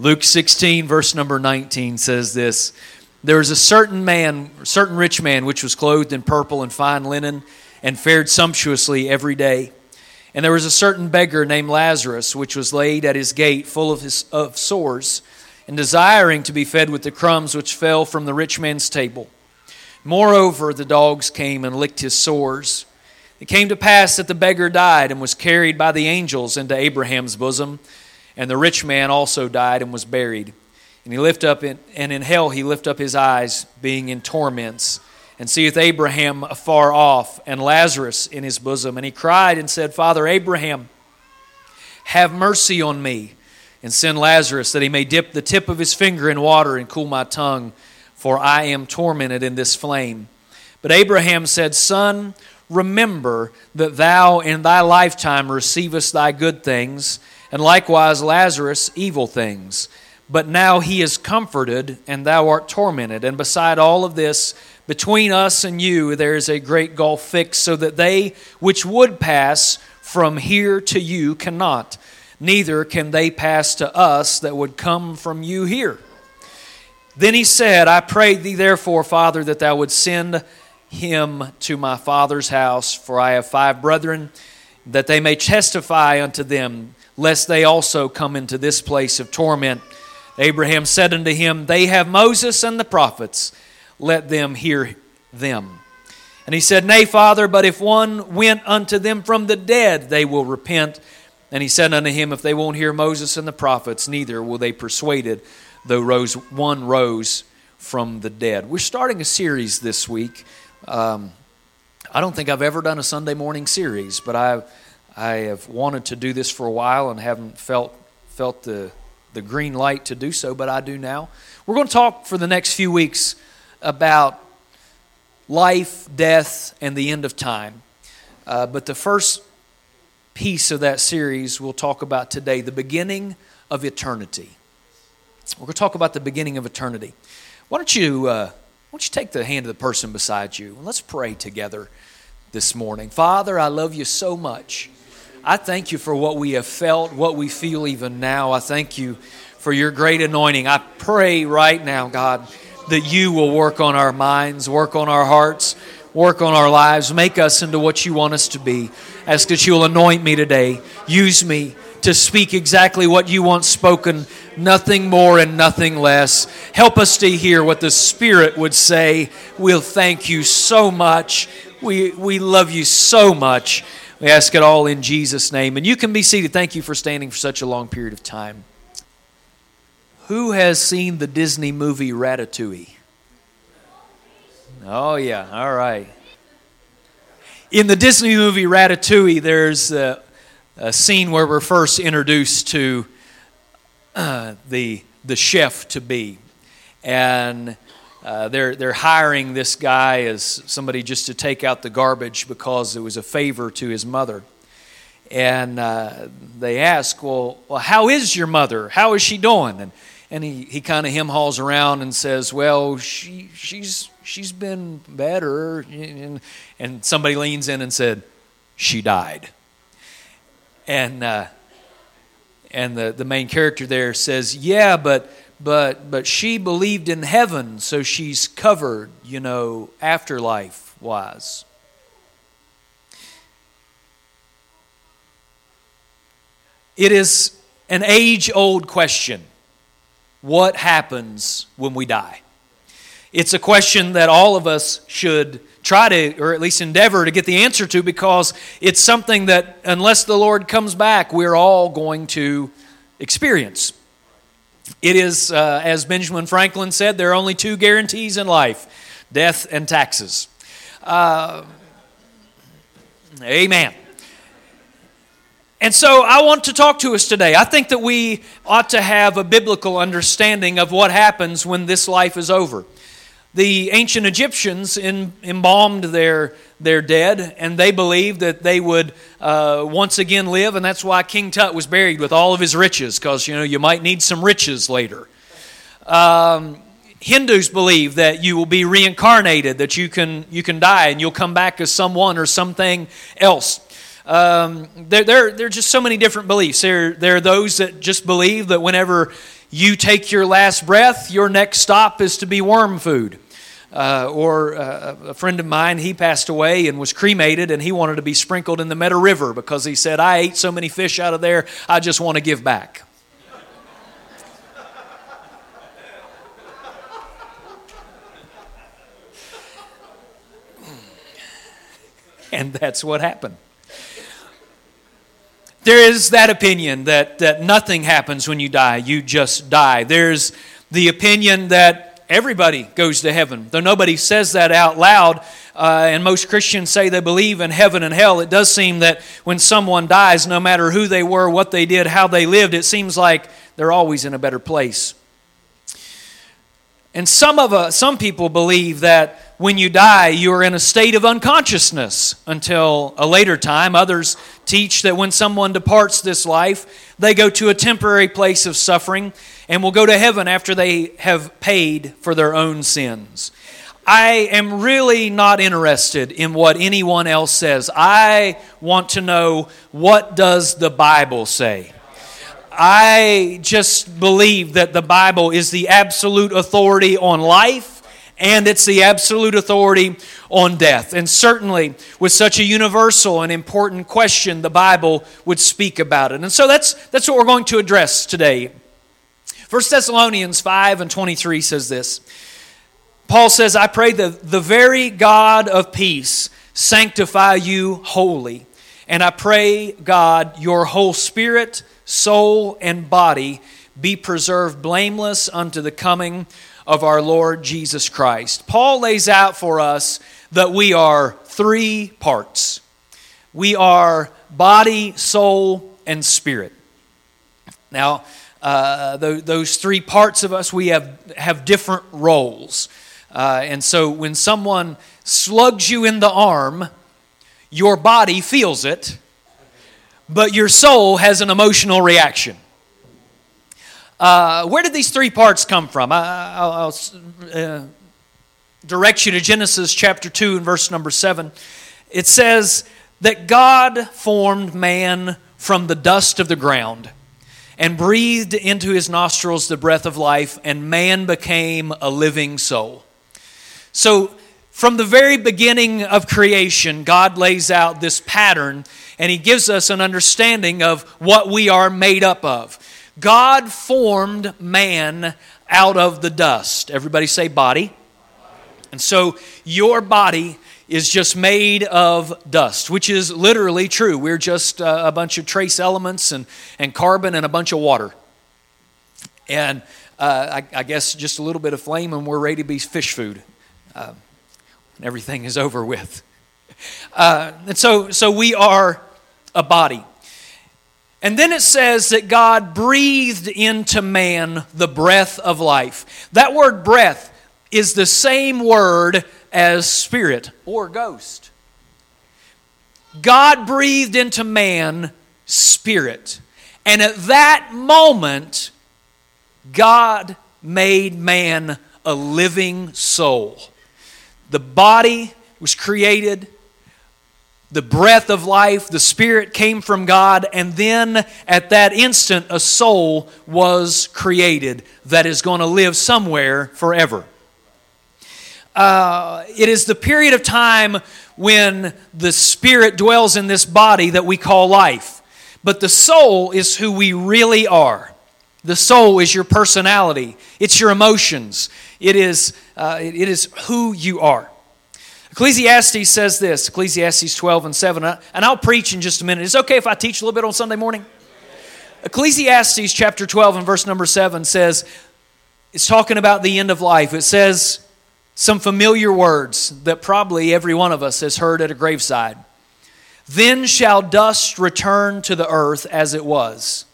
Luke 16, verse number 19 says this There was a certain man, certain rich man, which was clothed in purple and fine linen and fared sumptuously every day. And there was a certain beggar named Lazarus, which was laid at his gate, full of, his, of sores, and desiring to be fed with the crumbs which fell from the rich man's table. Moreover, the dogs came and licked his sores. It came to pass that the beggar died and was carried by the angels into Abraham's bosom. And the rich man also died and was buried. And he lift up in, and in hell he lift up his eyes, being in torments and seeth Abraham afar off, and Lazarus in his bosom. And he cried and said, Father Abraham, have mercy on me, and send Lazarus that he may dip the tip of his finger in water and cool my tongue, for I am tormented in this flame. But Abraham said, Son, remember that thou in thy lifetime receivest thy good things, and likewise Lazarus evil things. But now he is comforted, and thou art tormented. And beside all of this, between us and you, there is a great gulf fixed, so that they which would pass from here to you cannot, neither can they pass to us that would come from you here. Then he said, I pray thee, therefore, Father, that thou would send him to my father's house, for I have five brethren, that they may testify unto them, lest they also come into this place of torment. Abraham said unto him, They have Moses and the prophets let them hear them. And he said, Nay, Father, but if one went unto them from the dead, they will repent. And he said unto him, If they won't hear Moses and the prophets, neither will they persuaded, though rose, one rose from the dead. We're starting a series this week. Um, I don't think I've ever done a Sunday morning series, but I, I have wanted to do this for a while and haven't felt, felt the, the green light to do so, but I do now. We're going to talk for the next few weeks about life, death, and the end of time. Uh, but the first piece of that series we'll talk about today the beginning of eternity. We're going to talk about the beginning of eternity. Why don't you, uh, why don't you take the hand of the person beside you and let's pray together this morning. Father, I love you so much. I thank you for what we have felt, what we feel even now. I thank you for your great anointing. I pray right now, God that you will work on our minds, work on our hearts, work on our lives, make us into what you want us to be. Ask that you will anoint me today. Use me to speak exactly what you want spoken, nothing more and nothing less. Help us to hear what the Spirit would say. We'll thank you so much. We, we love you so much. We ask it all in Jesus' name. And you can be seated. Thank you for standing for such a long period of time. Who has seen the Disney movie Ratatouille? Oh, yeah, all right. In the Disney movie Ratatouille, there's a, a scene where we're first introduced to uh, the, the chef to be. And uh, they're, they're hiring this guy as somebody just to take out the garbage because it was a favor to his mother. And uh, they ask, well, well, how is your mother? How is she doing? And and he, he kind of hem hauls around and says, "Well, she she's she's been better." And, and somebody leans in and said, "She died." And uh, and the, the main character there says, "Yeah, but but but she believed in heaven, so she's covered, you know, afterlife wise." It is an age old question what happens when we die? It's a question that all of us should try to, or at least endeavor to get the answer to, because it's something that, unless the Lord comes back, we're all going to experience. It is, uh, as Benjamin Franklin said, there are only two guarantees in life death and taxes. Uh, amen. And so I want to talk to us today. I think that we ought to have a biblical understanding of what happens when this life is over. The ancient Egyptians in, embalmed their, their dead, and they believed that they would uh, once again live, and that's why King Tut was buried with all of his riches, because you know you might need some riches later. Um, Hindus believe that you will be reincarnated, that you can you can die and you'll come back as someone or something else. Um, there, there, there are just so many different beliefs. There, there are those that just believe that whenever you take your last breath, your next stop is to be worm food. Uh, or uh, a friend of mine, he passed away and was cremated, and he wanted to be sprinkled in the Meadow River because he said, I ate so many fish out of there, I just want to give back. and that's what happened. There is that opinion that, that nothing happens when you die, you just die. There's the opinion that Everybody goes to heaven. Though nobody says that out loud, uh, and most Christians say they believe in heaven and hell, it does seem that when someone dies, no matter who they were, what they did, how they lived, it seems like they're always in a better place. And some of us, some people believe that when you die, you are in a state of unconsciousness until a later time. Others teach that when someone departs this life, they go to a temporary place of suffering and will go to heaven after they have paid for their own sins. I am really not interested in what anyone else says. I want to know what does the Bible say? I just believe that the Bible is the absolute authority on life and it's the absolute authority on death. And certainly, with such a universal and important question, the Bible would speak about it. And so that's, that's what we're going to address today. 1 Thessalonians 5 and 23 says this Paul says, I pray that the very God of peace sanctify you wholly. And I pray, God, your whole spirit, soul, and body be preserved blameless unto the coming of our Lord Jesus Christ. Paul lays out for us that we are three parts we are body, soul, and spirit. Now, uh, those three parts of us, we have, have different roles. Uh, and so when someone slugs you in the arm, your body feels it, but your soul has an emotional reaction. Uh, where did these three parts come from? I, will uh, direct you to Genesis chapter 2 and verse number 7. It says that God formed man from the dust of the ground and breathed into his nostrils the breath of life, and man became a living soul. So, from the very beginning of creation, God lays out this pattern and he gives us an understanding of what we are made up of. God formed man out of the dust. Everybody say body. And so your body is just made of dust, which is literally true. We're just uh, a bunch of trace elements and, and carbon and a bunch of water. And uh, I, I, guess just a little bit of flame and we're ready to be fish food. Uh, everything is over with. Uh, and so, so we are a body. And then it says that God breathed into man the breath of life. That word breath is the same word as spirit or ghost. God breathed into man spirit. And at that moment, God made man a living soul. The body was created the breath of life, the Spirit came from God, and then at that instant, a soul was created that is going to live somewhere forever. Uh, it is the period of time when the Spirit dwells in this body that we call life. But the soul is who we really are. The soul is your personality, it's your emotions, it is, uh, it is who you are. Ecclesiastes says this Ecclesiastes 12 and 7, and I'll preach in just a minute. Is it okay if I teach a little bit on Sunday morning? Ecclesiastes chapter 12 and verse number 7 says, it's talking about the end of life. It says some familiar words that probably every one of us has heard at a graveside. Then shall dust return to the earth as it was,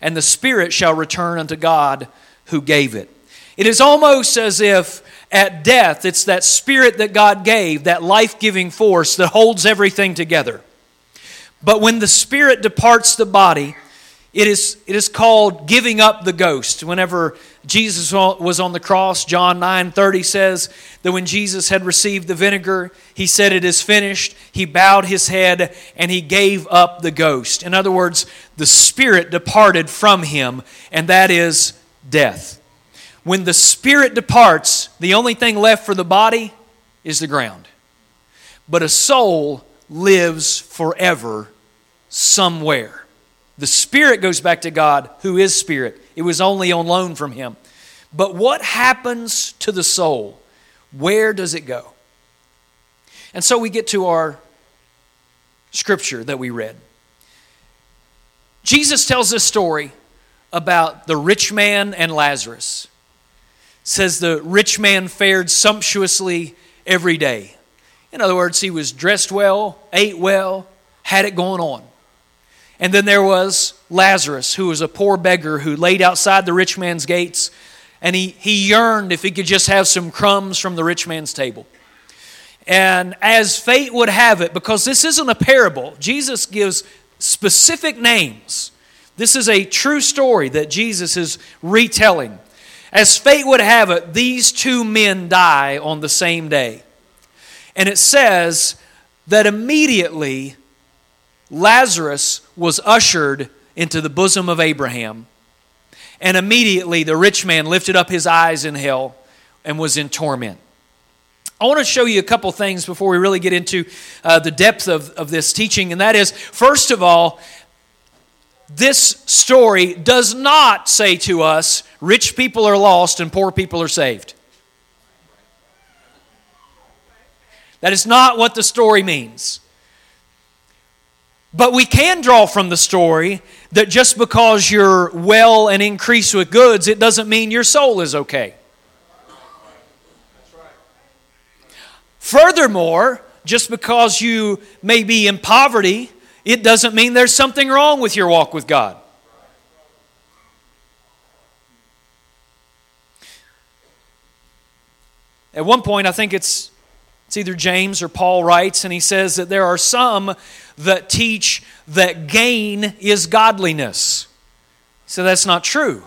and the spirit shall return unto God who gave it. It is almost as if at death, it's that spirit that God gave, that life giving force that holds everything together. But when the spirit departs the body, it is, it is called giving up the ghost. Whenever Jesus was on the cross, John 9 30 says that when Jesus had received the vinegar, he said, It is finished. He bowed his head and he gave up the ghost. In other words, the spirit departed from him, and that is death. When the spirit departs, the only thing left for the body is the ground. But a soul lives forever somewhere. The spirit goes back to God, who is spirit. It was only on loan from him. But what happens to the soul? Where does it go? And so we get to our scripture that we read. Jesus tells this story about the rich man and Lazarus. says the rich man fared sumptuously every day. In other words, he was dressed well, ate well, had it going on. And then there was Lazarus, who was a poor beggar who laid outside the rich man's gates, and he, he yearned if he could just have some crumbs from the rich man's table. And as fate would have it, because this isn't a parable, Jesus gives specific names. This is a true story that Jesus is retelling. As fate would have it, these two men die on the same day. And it says that immediately Lazarus was ushered into the bosom of Abraham. And immediately the rich man lifted up his eyes in hell and was in torment. I want to show you a couple things before we really get into uh, the depth of, of this teaching, and that is, first of all, this story does not say to us, rich people are lost and poor people are saved. That is not what the story means. But we can draw from the story that just because you're well and increased with goods, it doesn't mean your soul is okay. Furthermore, just because you may be in poverty, it doesn't mean there's something wrong with your walk with God. At one point, I think it's, it's either James or Paul writes, and he says that there are some that teach that gain is godliness. So that's not true.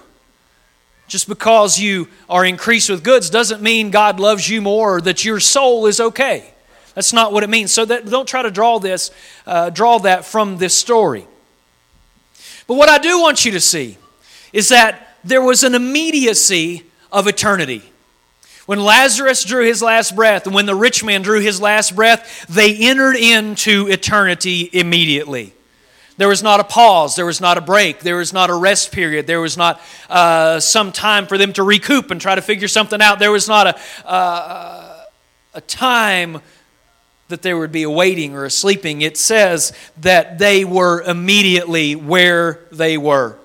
Just because you are increased with goods doesn't mean God loves you more or that your soul is okay. That's not what it means. So that, don't try to draw this, uh, draw that from this story. But what I do want you to see is that there was an immediacy of eternity. When Lazarus drew his last breath and when the rich man drew his last breath, they entered into eternity immediately. There was not a pause. There was not a break. There was not a rest period. There was not uh, some time for them to recoup and try to figure something out. There was not a, uh, a time that there would be a waiting or a sleeping. It says that they were immediately where they were.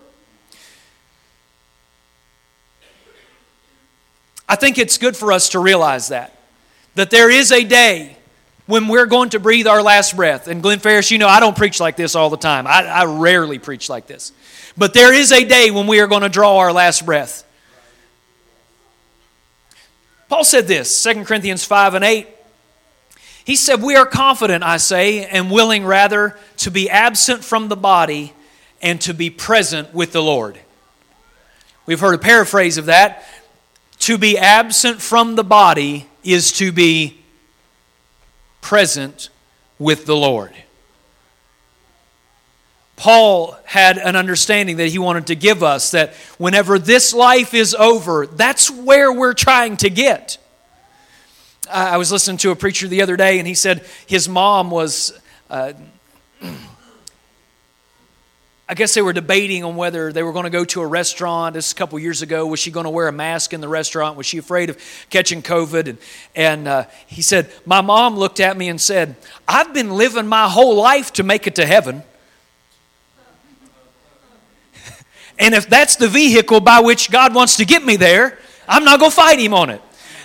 I think it's good for us to realize that. That there is a day when we're going to breathe our last breath. And Glenn Ferris, you know, I don't preach like this all the time. I, I rarely preach like this. But there is a day when we are going to draw our last breath. Paul said this, 2 Corinthians 5 and 8. He said, We are confident, I say, and willing rather to be absent from the body and to be present with the Lord. We've heard a paraphrase of that. To be absent from the body is to be present with the Lord. Paul had an understanding that he wanted to give us that whenever this life is over, that's where we're trying to get. I was listening to a preacher the other day, and he said his mom was. Uh, I guess they were debating on whether they were going to go to a restaurant. This a couple years ago. Was she going to wear a mask in the restaurant? Was she afraid of catching COVID? And, and uh, he said, My mom looked at me and said, I've been living my whole life to make it to heaven. and if that's the vehicle by which God wants to get me there, I'm not going to fight him on it.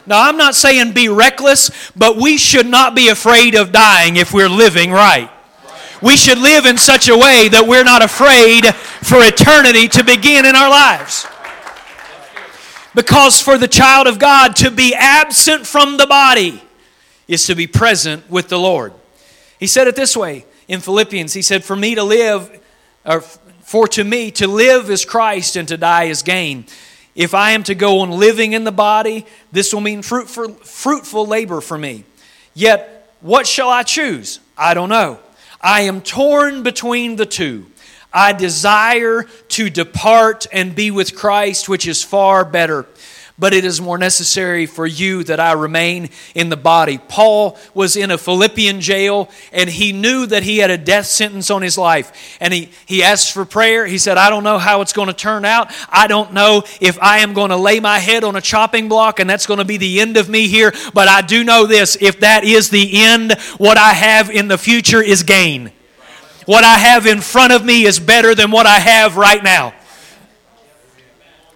Now, I'm not saying be reckless, but we should not be afraid of dying if we're living right we should live in such a way that we're not afraid for eternity to begin in our lives. Because for the child of God to be absent from the body is to be present with the Lord. He said it this way in Philippians He said, For me to live, or for to me to live is Christ and to die is gain. If I am to go on living in the body, this will mean fruitful, fruitful labor for me. Yet, what shall I choose? I don't know. I am torn between the two. I desire to depart and be with Christ, which is far better but it is more necessary for you that I remain in the body. Paul was in a Philippian jail and he knew that he had a death sentence on his life. And he, he asked for prayer. He said, I don't know how it's going to turn out. I don't know if I am going to lay my head on a chopping block and that's going to be the end of me here. But I do know this if that is the end, what I have in the future is gain. What I have in front of me is better than what I have right now.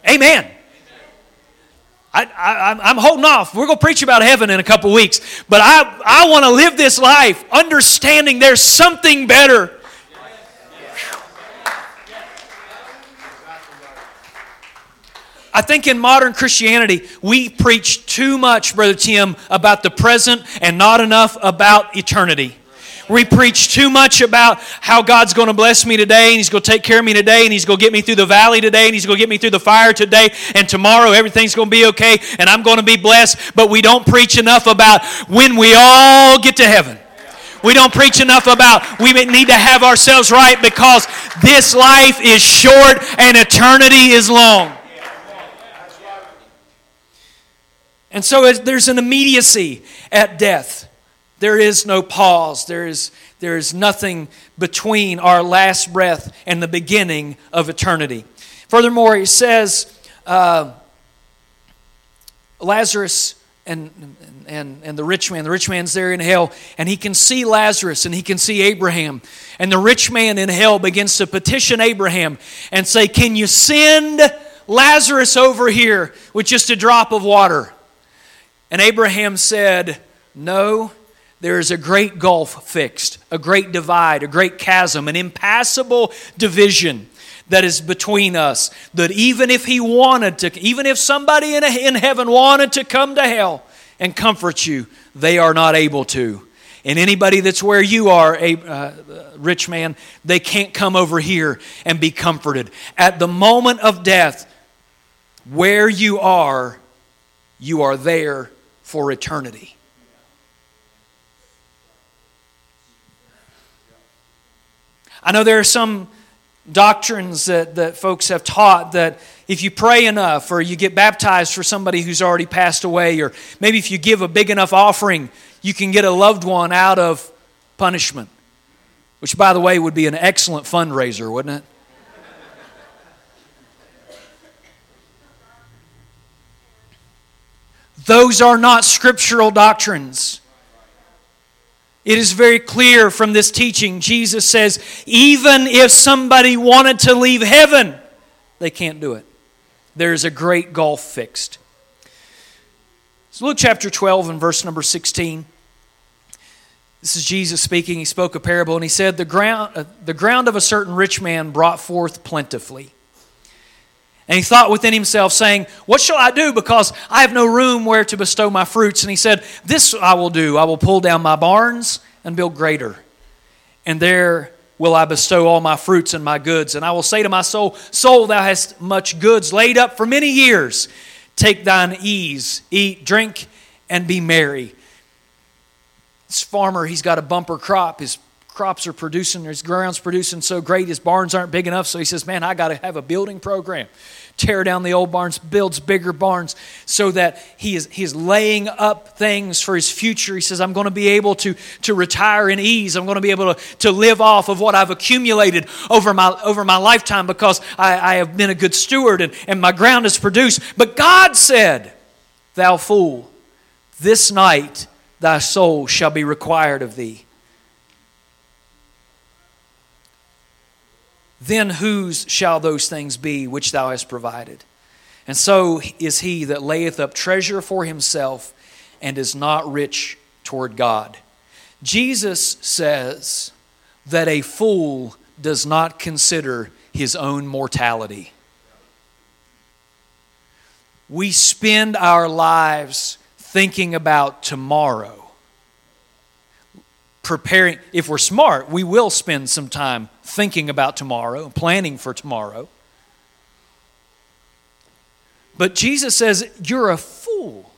Amen. I, am holding off. We're going to preach about heaven in a couple weeks. But I, I want to live this life understanding there's something better. I think in modern Christianity, we preach too much, Brother Tim, about the present and not enough about eternity. We preach too much about how God's going to bless me today and He's going to take care of me today and He's going to get me through the valley today and He's going to get me through the fire today and tomorrow everything's going to be okay and I'm going to be blessed. But we don't preach enough about when we all get to heaven. We don't preach enough about we need to have ourselves right because this life is short and eternity is long. And so there's an immediacy at death. There is no pause. There is, there is nothing between our last breath and the beginning of eternity. Furthermore, he says uh, Lazarus and, and, and the rich man, the rich man's there in hell, and he can see Lazarus and he can see Abraham. And the rich man in hell begins to petition Abraham and say, Can you send Lazarus over here with just a drop of water? And Abraham said, No, there is a great gulf fixed, a great divide, a great chasm, an impassable division that is between us. That even if he wanted to, even if somebody in, in heaven wanted to come to hell and comfort you, they are not able to. And anybody that's where you are, a uh, rich man, they can't come over here and be comforted. At the moment of death, where you are, you are there for eternity. I know there are some doctrines that, that folks have taught that if you pray enough or you get baptized for somebody who's already passed away, or maybe if you give a big enough offering, you can get a loved one out of punishment. Which, by the way, would be an excellent fundraiser, wouldn't it? Those are not scriptural doctrines. It is very clear from this teaching. Jesus says, even if somebody wanted to leave heaven, they can't do it. There's a great gulf fixed. So Luke chapter 12 and verse number 16. This is Jesus speaking. He spoke a parable and he said, The ground, uh, the ground of a certain rich man brought forth plentifully. And he thought within himself, saying, What shall I do? Because I have no room where to bestow my fruits. And he said, This I will do. I will pull down my barns and build greater. And there will I bestow all my fruits and my goods. And I will say to my soul, Soul, thou hast much goods laid up for many years. Take thine ease, eat, drink, and be merry. This farmer, he's got a bumper crop. His crops are producing, his ground's producing so great, his barns aren't big enough. So he says, Man, I got to have a building program tear down the old barns, builds bigger barns so that he is, he is laying up things for his future. He says, I'm going to be able to, to retire in ease. I'm going to be able to, to live off of what I've accumulated over my, over my lifetime because I, I have been a good steward and, and my ground is produced. But God said, Thou fool, this night thy soul shall be required of thee. Then whose shall those things be which thou hast provided? And so is he that layeth up treasure for himself and is not rich toward God. Jesus says that a fool does not consider his own mortality. We spend our lives thinking about tomorrow preparing, if we're smart, we will spend some time thinking about tomorrow, planning for tomorrow. But Jesus says, You're a fool.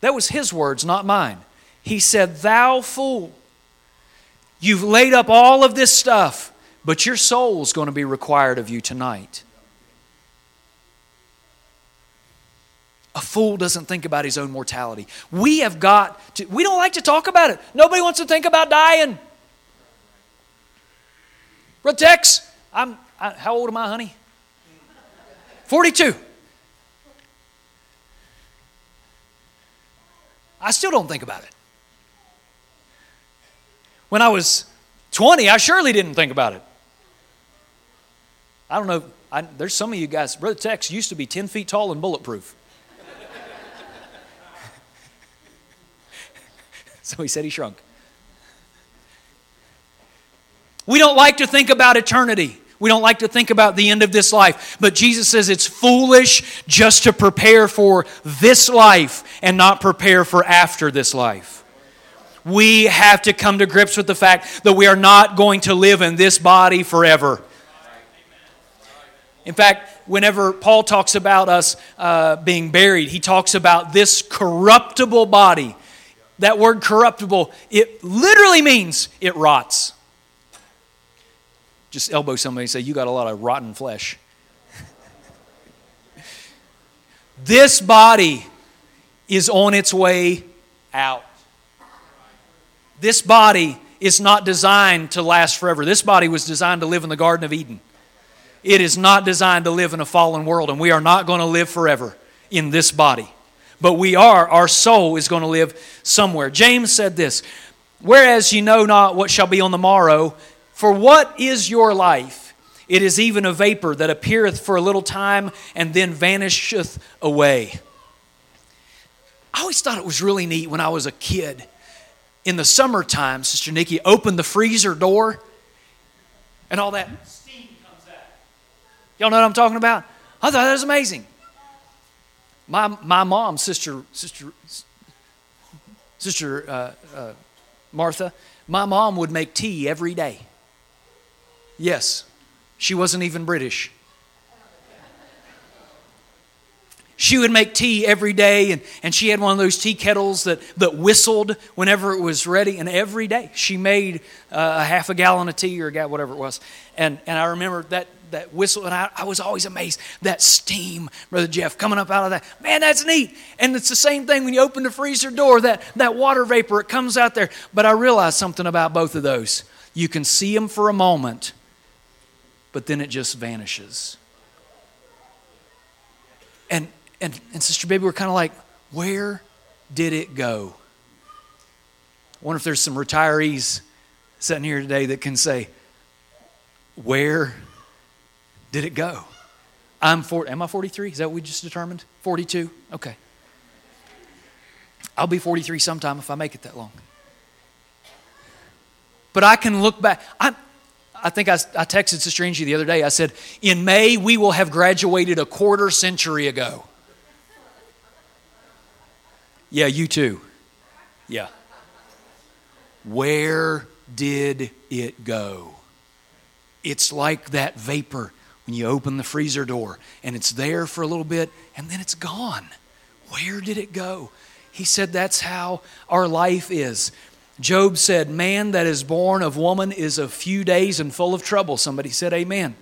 That was his words, not mine. He said, Thou fool. You've laid up all of this stuff, But your soul is going to be required of you tonight. A fool doesn't think about his own mortality. We have got to, we don't like to talk about it. Nobody wants to think about dying. Brother Tex, I'm, I, how old am I, honey? 42. I still don't think about it. When I was 20, I surely didn't think about it. I don't know. I, there's some of you guys, Brother Tex used to be 10 feet tall and bulletproof. so he said he shrunk. We don't like to think about eternity. We don't like to think about the end of this life. But Jesus says it's foolish just to prepare for this life and not prepare for after this life. We have to come to grips with the fact that we are not going to live in this body forever. In fact, whenever Paul talks about us uh, being buried, he talks about this corruptible body. That word corruptible, it literally means it rots. Just elbow somebody and say, You got a lot of rotten flesh. this body is on its way out. This body is not designed to last forever. This body was designed to live in the Garden of Eden. It is not designed to live in a fallen world, and we are not going to live forever in this body. But we are, our soul is going to live somewhere. James said this Whereas ye know not what shall be on the morrow, for what is your life? It is even a vapor that appeareth for a little time and then vanisheth away. I always thought it was really neat when I was a kid. In the summertime, Sister Nikki opened the freezer door and all that steam comes out. Y'all know what I'm talking about? I thought that was amazing. My, my mom, sister, sister, sister uh, uh, Martha, my mom would make tea every day. Yes, she wasn't even British. She would make tea every day, and, and she had one of those tea kettles that, that whistled whenever it was ready. And every day she made uh, a half a gallon of tea or whatever it was. And, and I remember that that whistle, and I, I, was always amazed. That steam, Brother Jeff, coming up out of that. Man, that's neat. And it's the same thing when you open the freezer door, that, that water vapor, it comes out there. But I realized something about both of those. You can see them for a moment, but then it just vanishes. And, and, and Sister Baby, we're kind of like, where did it go? I wonder if there's some retirees sitting here today that can say, where did it go? I'm 40. Am I 43? Is that what we just determined? 42? Okay. I'll be 43 sometime if I make it that long. But I can look back. I, I think I, I texted Sister Angie the other day. I said, In May, we will have graduated a quarter century ago. Yeah, you too. Yeah. Where did it go? It's like that vapor when you open the freezer door and it's there for a little bit and then it's gone. Where did it go? He said that's how our life is. Job said, Man that is born of woman is of few days and full of trouble. Somebody said, Amen.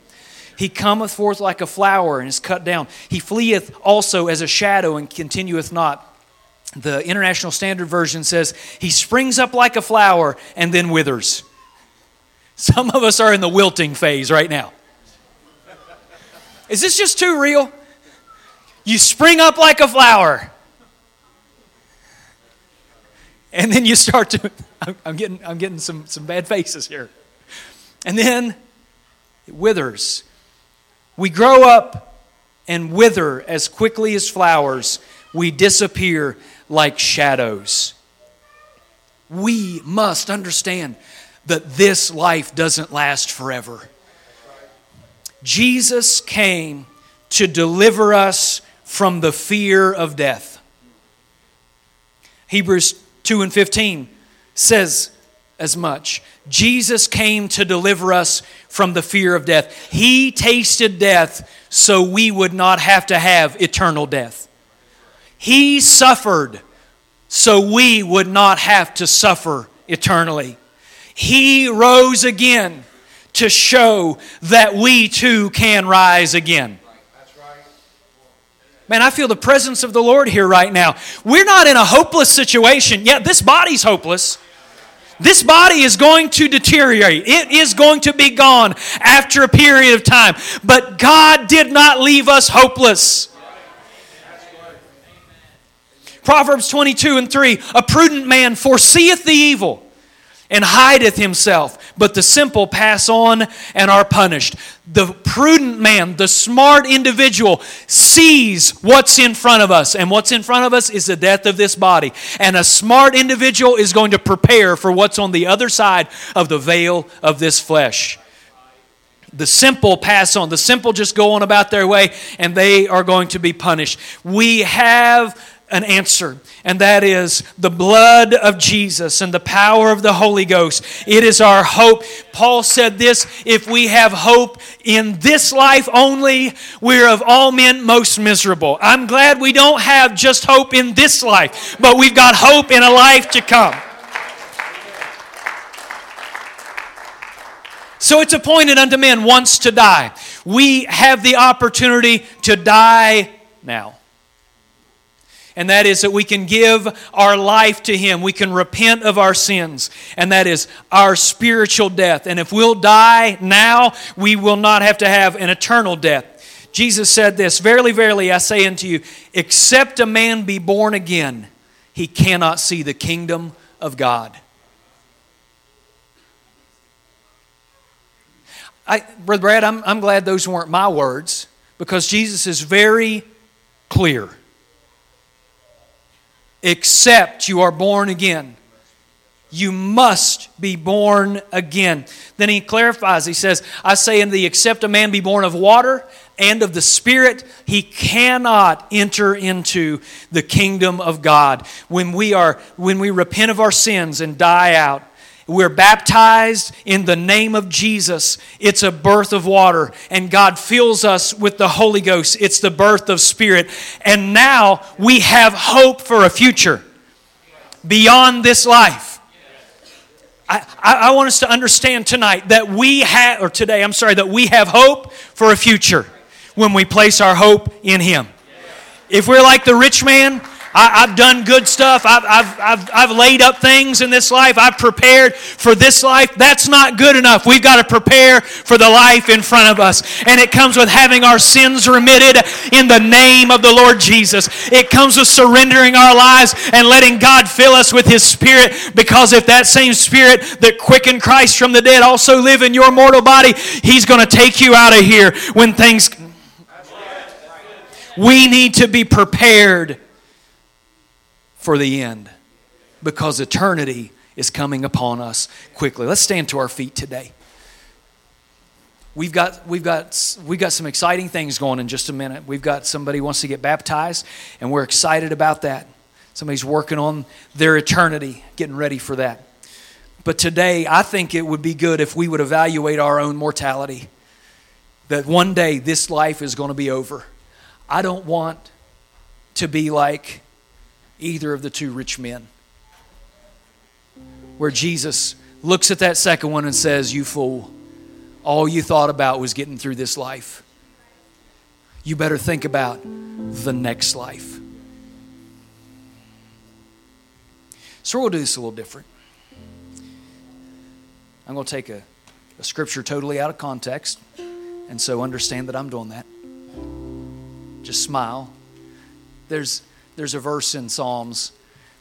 He cometh forth like a flower and is cut down. He fleeth also as a shadow and continueth not. The International Standard Version says, He springs up like a flower and then withers. Some of us are in the wilting phase right now. Is this just too real? You spring up like a flower. And then you start to, I'm getting, I'm getting some, some bad faces here. And then it withers. We grow up and wither as quickly as flowers. We disappear like shadows. We must understand that this life doesn't last forever. Jesus came to deliver us from the fear of death. Hebrews 2 and 15 says as much. Jesus came to deliver us from the fear of death. He tasted death so we would not have to have eternal death. He suffered so we would not have to suffer eternally. He rose again to show that we too can rise again. Man, I feel the presence of the Lord here right now. We're not in a hopeless situation. Yeah, this body's hopeless. This body is going to deteriorate. It is going to be gone after a period of time. But God did not leave us hopeless. Proverbs 22 and 3 A prudent man foreseeth the evil and hideth himself, but the simple pass on and are punished. The prudent man, the smart individual, sees what's in front of us, and what's in front of us is the death of this body. And a smart individual is going to prepare for what's on the other side of the veil of this flesh. The simple pass on. The simple just go on about their way, and they are going to be punished. We have an answer, and that is the blood of Jesus and the power of the Holy Ghost. It is our hope. Paul said this if we have hope in this life only, we're of all men most miserable. I'm glad we don't have just hope in this life, but we've got hope in a life to come. So it's appointed unto men once to die. We have the opportunity to die now and that is that we can give our life to Him. We can repent of our sins, and that is our spiritual death. And if we'll die now, we will not have to have an eternal death. Jesus said this Verily, verily, I say unto you, except a man be born again, he cannot see the kingdom of God. I, Brother Brad, I'm, I'm glad those weren't my words because Jesus is very clear except you are born again. You must be born again. Then he clarifies, he says, I say in the except a man be born of water and of the Spirit, he cannot enter into the kingdom of God. When we are when we repent of our sins and die out, we're baptized in the name of Jesus. It's a birth of water, and God fills us with the Holy Ghost. It's the birth of Spirit. And now we have hope for a future beyond this life. I, I, want us to understand tonight that we have, or today, I'm sorry, that we have hope for a future when we place our hope in Him. If we're like the rich man, I, have done good stuff. I've, I've, I've, I've laid up things in this life. I've prepared for this life. That's not good enough. We've got to prepare for the life in front of us. And it comes with having our sins remitted in the name of the Lord Jesus. It comes with surrendering our lives and letting God fill us with His Spirit. Because if that same Spirit that quickened Christ from the dead also live in your mortal body, He's going to take you out of here when things. We need to be prepared for the end because eternity is coming upon us quickly. Let's stand to our feet today. We've got, we've, got, we've got some exciting things going in just a minute. We've got somebody wants to get baptized, and we're excited about that. Somebody's working on their eternity, getting ready for that. But today, I think it would be good if we would evaluate our own mortality. That one day this life is going to be over. I don't want to be like either of the two rich men. Where Jesus looks at that second one and says, You fool, all you thought about was getting through this life. You better think about the next life. So we'll do this a little different. I'm going to take a, a scripture totally out of context, and so understand that I'm doing that. Just smile. There's there's a verse in Psalms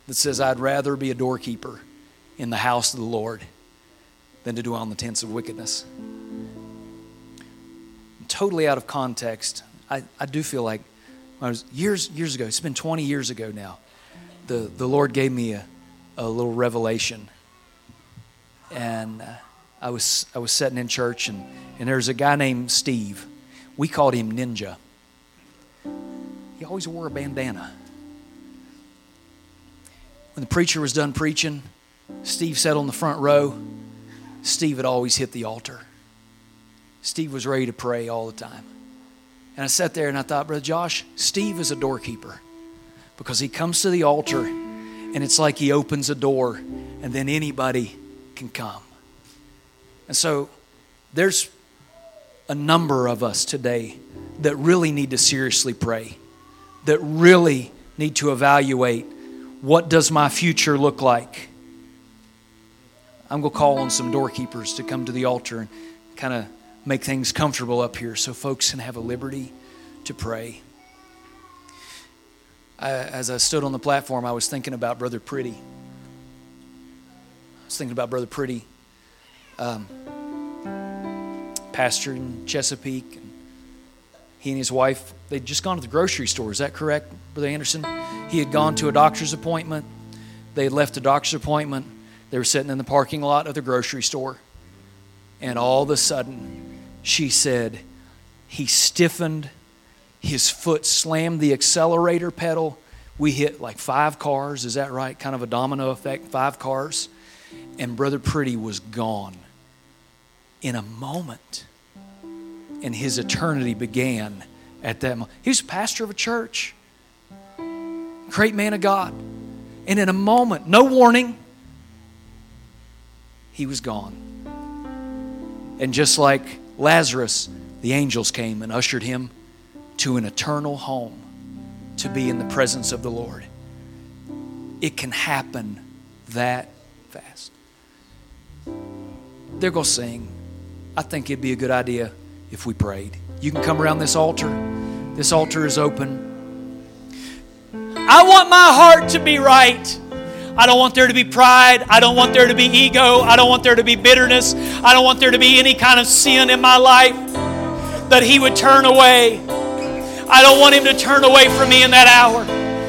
that says, I'd rather be a doorkeeper in the house of the Lord than to dwell in the tents of wickedness. Totally out of context, I, I do feel like I was years years ago, it's been 20 years ago now, the, the Lord gave me a, a little revelation. And uh, I was I was sitting in church and, and there's a guy named Steve. We called him Ninja. He always wore a bandana. When the preacher was done preaching, Steve sat on the front row. Steve had always hit the altar. Steve was ready to pray all the time. And I sat there and I thought, Brother Josh, Steve is a doorkeeper because he comes to the altar and it's like he opens a door and then anybody can come. And so there's a number of us today that really need to seriously pray, that really need to evaluate what does my future look like? I'm going to call on some doorkeepers to come to the altar and kind of make things comfortable up here so folks can have a liberty to pray. I, as I stood on the platform, I was thinking about Brother Pretty. I was thinking about Brother Pretty, um, pastor in Chesapeake. He and his wife, they'd just gone to the grocery store. Is that correct, Brother Anderson? He had gone to a doctor's appointment. They had left the doctor's appointment. They were sitting in the parking lot of the grocery store. And all of a sudden, she said, he stiffened, his foot slammed the accelerator pedal. We hit like five cars, is that right? Kind of a domino effect, five cars. And Brother Pretty was gone in a moment. And his eternity began at that moment. He was pastor of a church, great man of God. And in a moment, no warning, he was gone. And just like Lazarus, the angels came and ushered him to an eternal home to be in the presence of the Lord. It can happen that fast. They're going to sing. I think it'd be a good idea if we prayed. You can come around this altar. This altar is open. I want my heart to be right. I don't want there to be pride. I don't want there to be ego. I don't want there to be bitterness. I don't want there to be any kind of sin in my life that He would turn away. I don't want Him to turn away from me in that hour.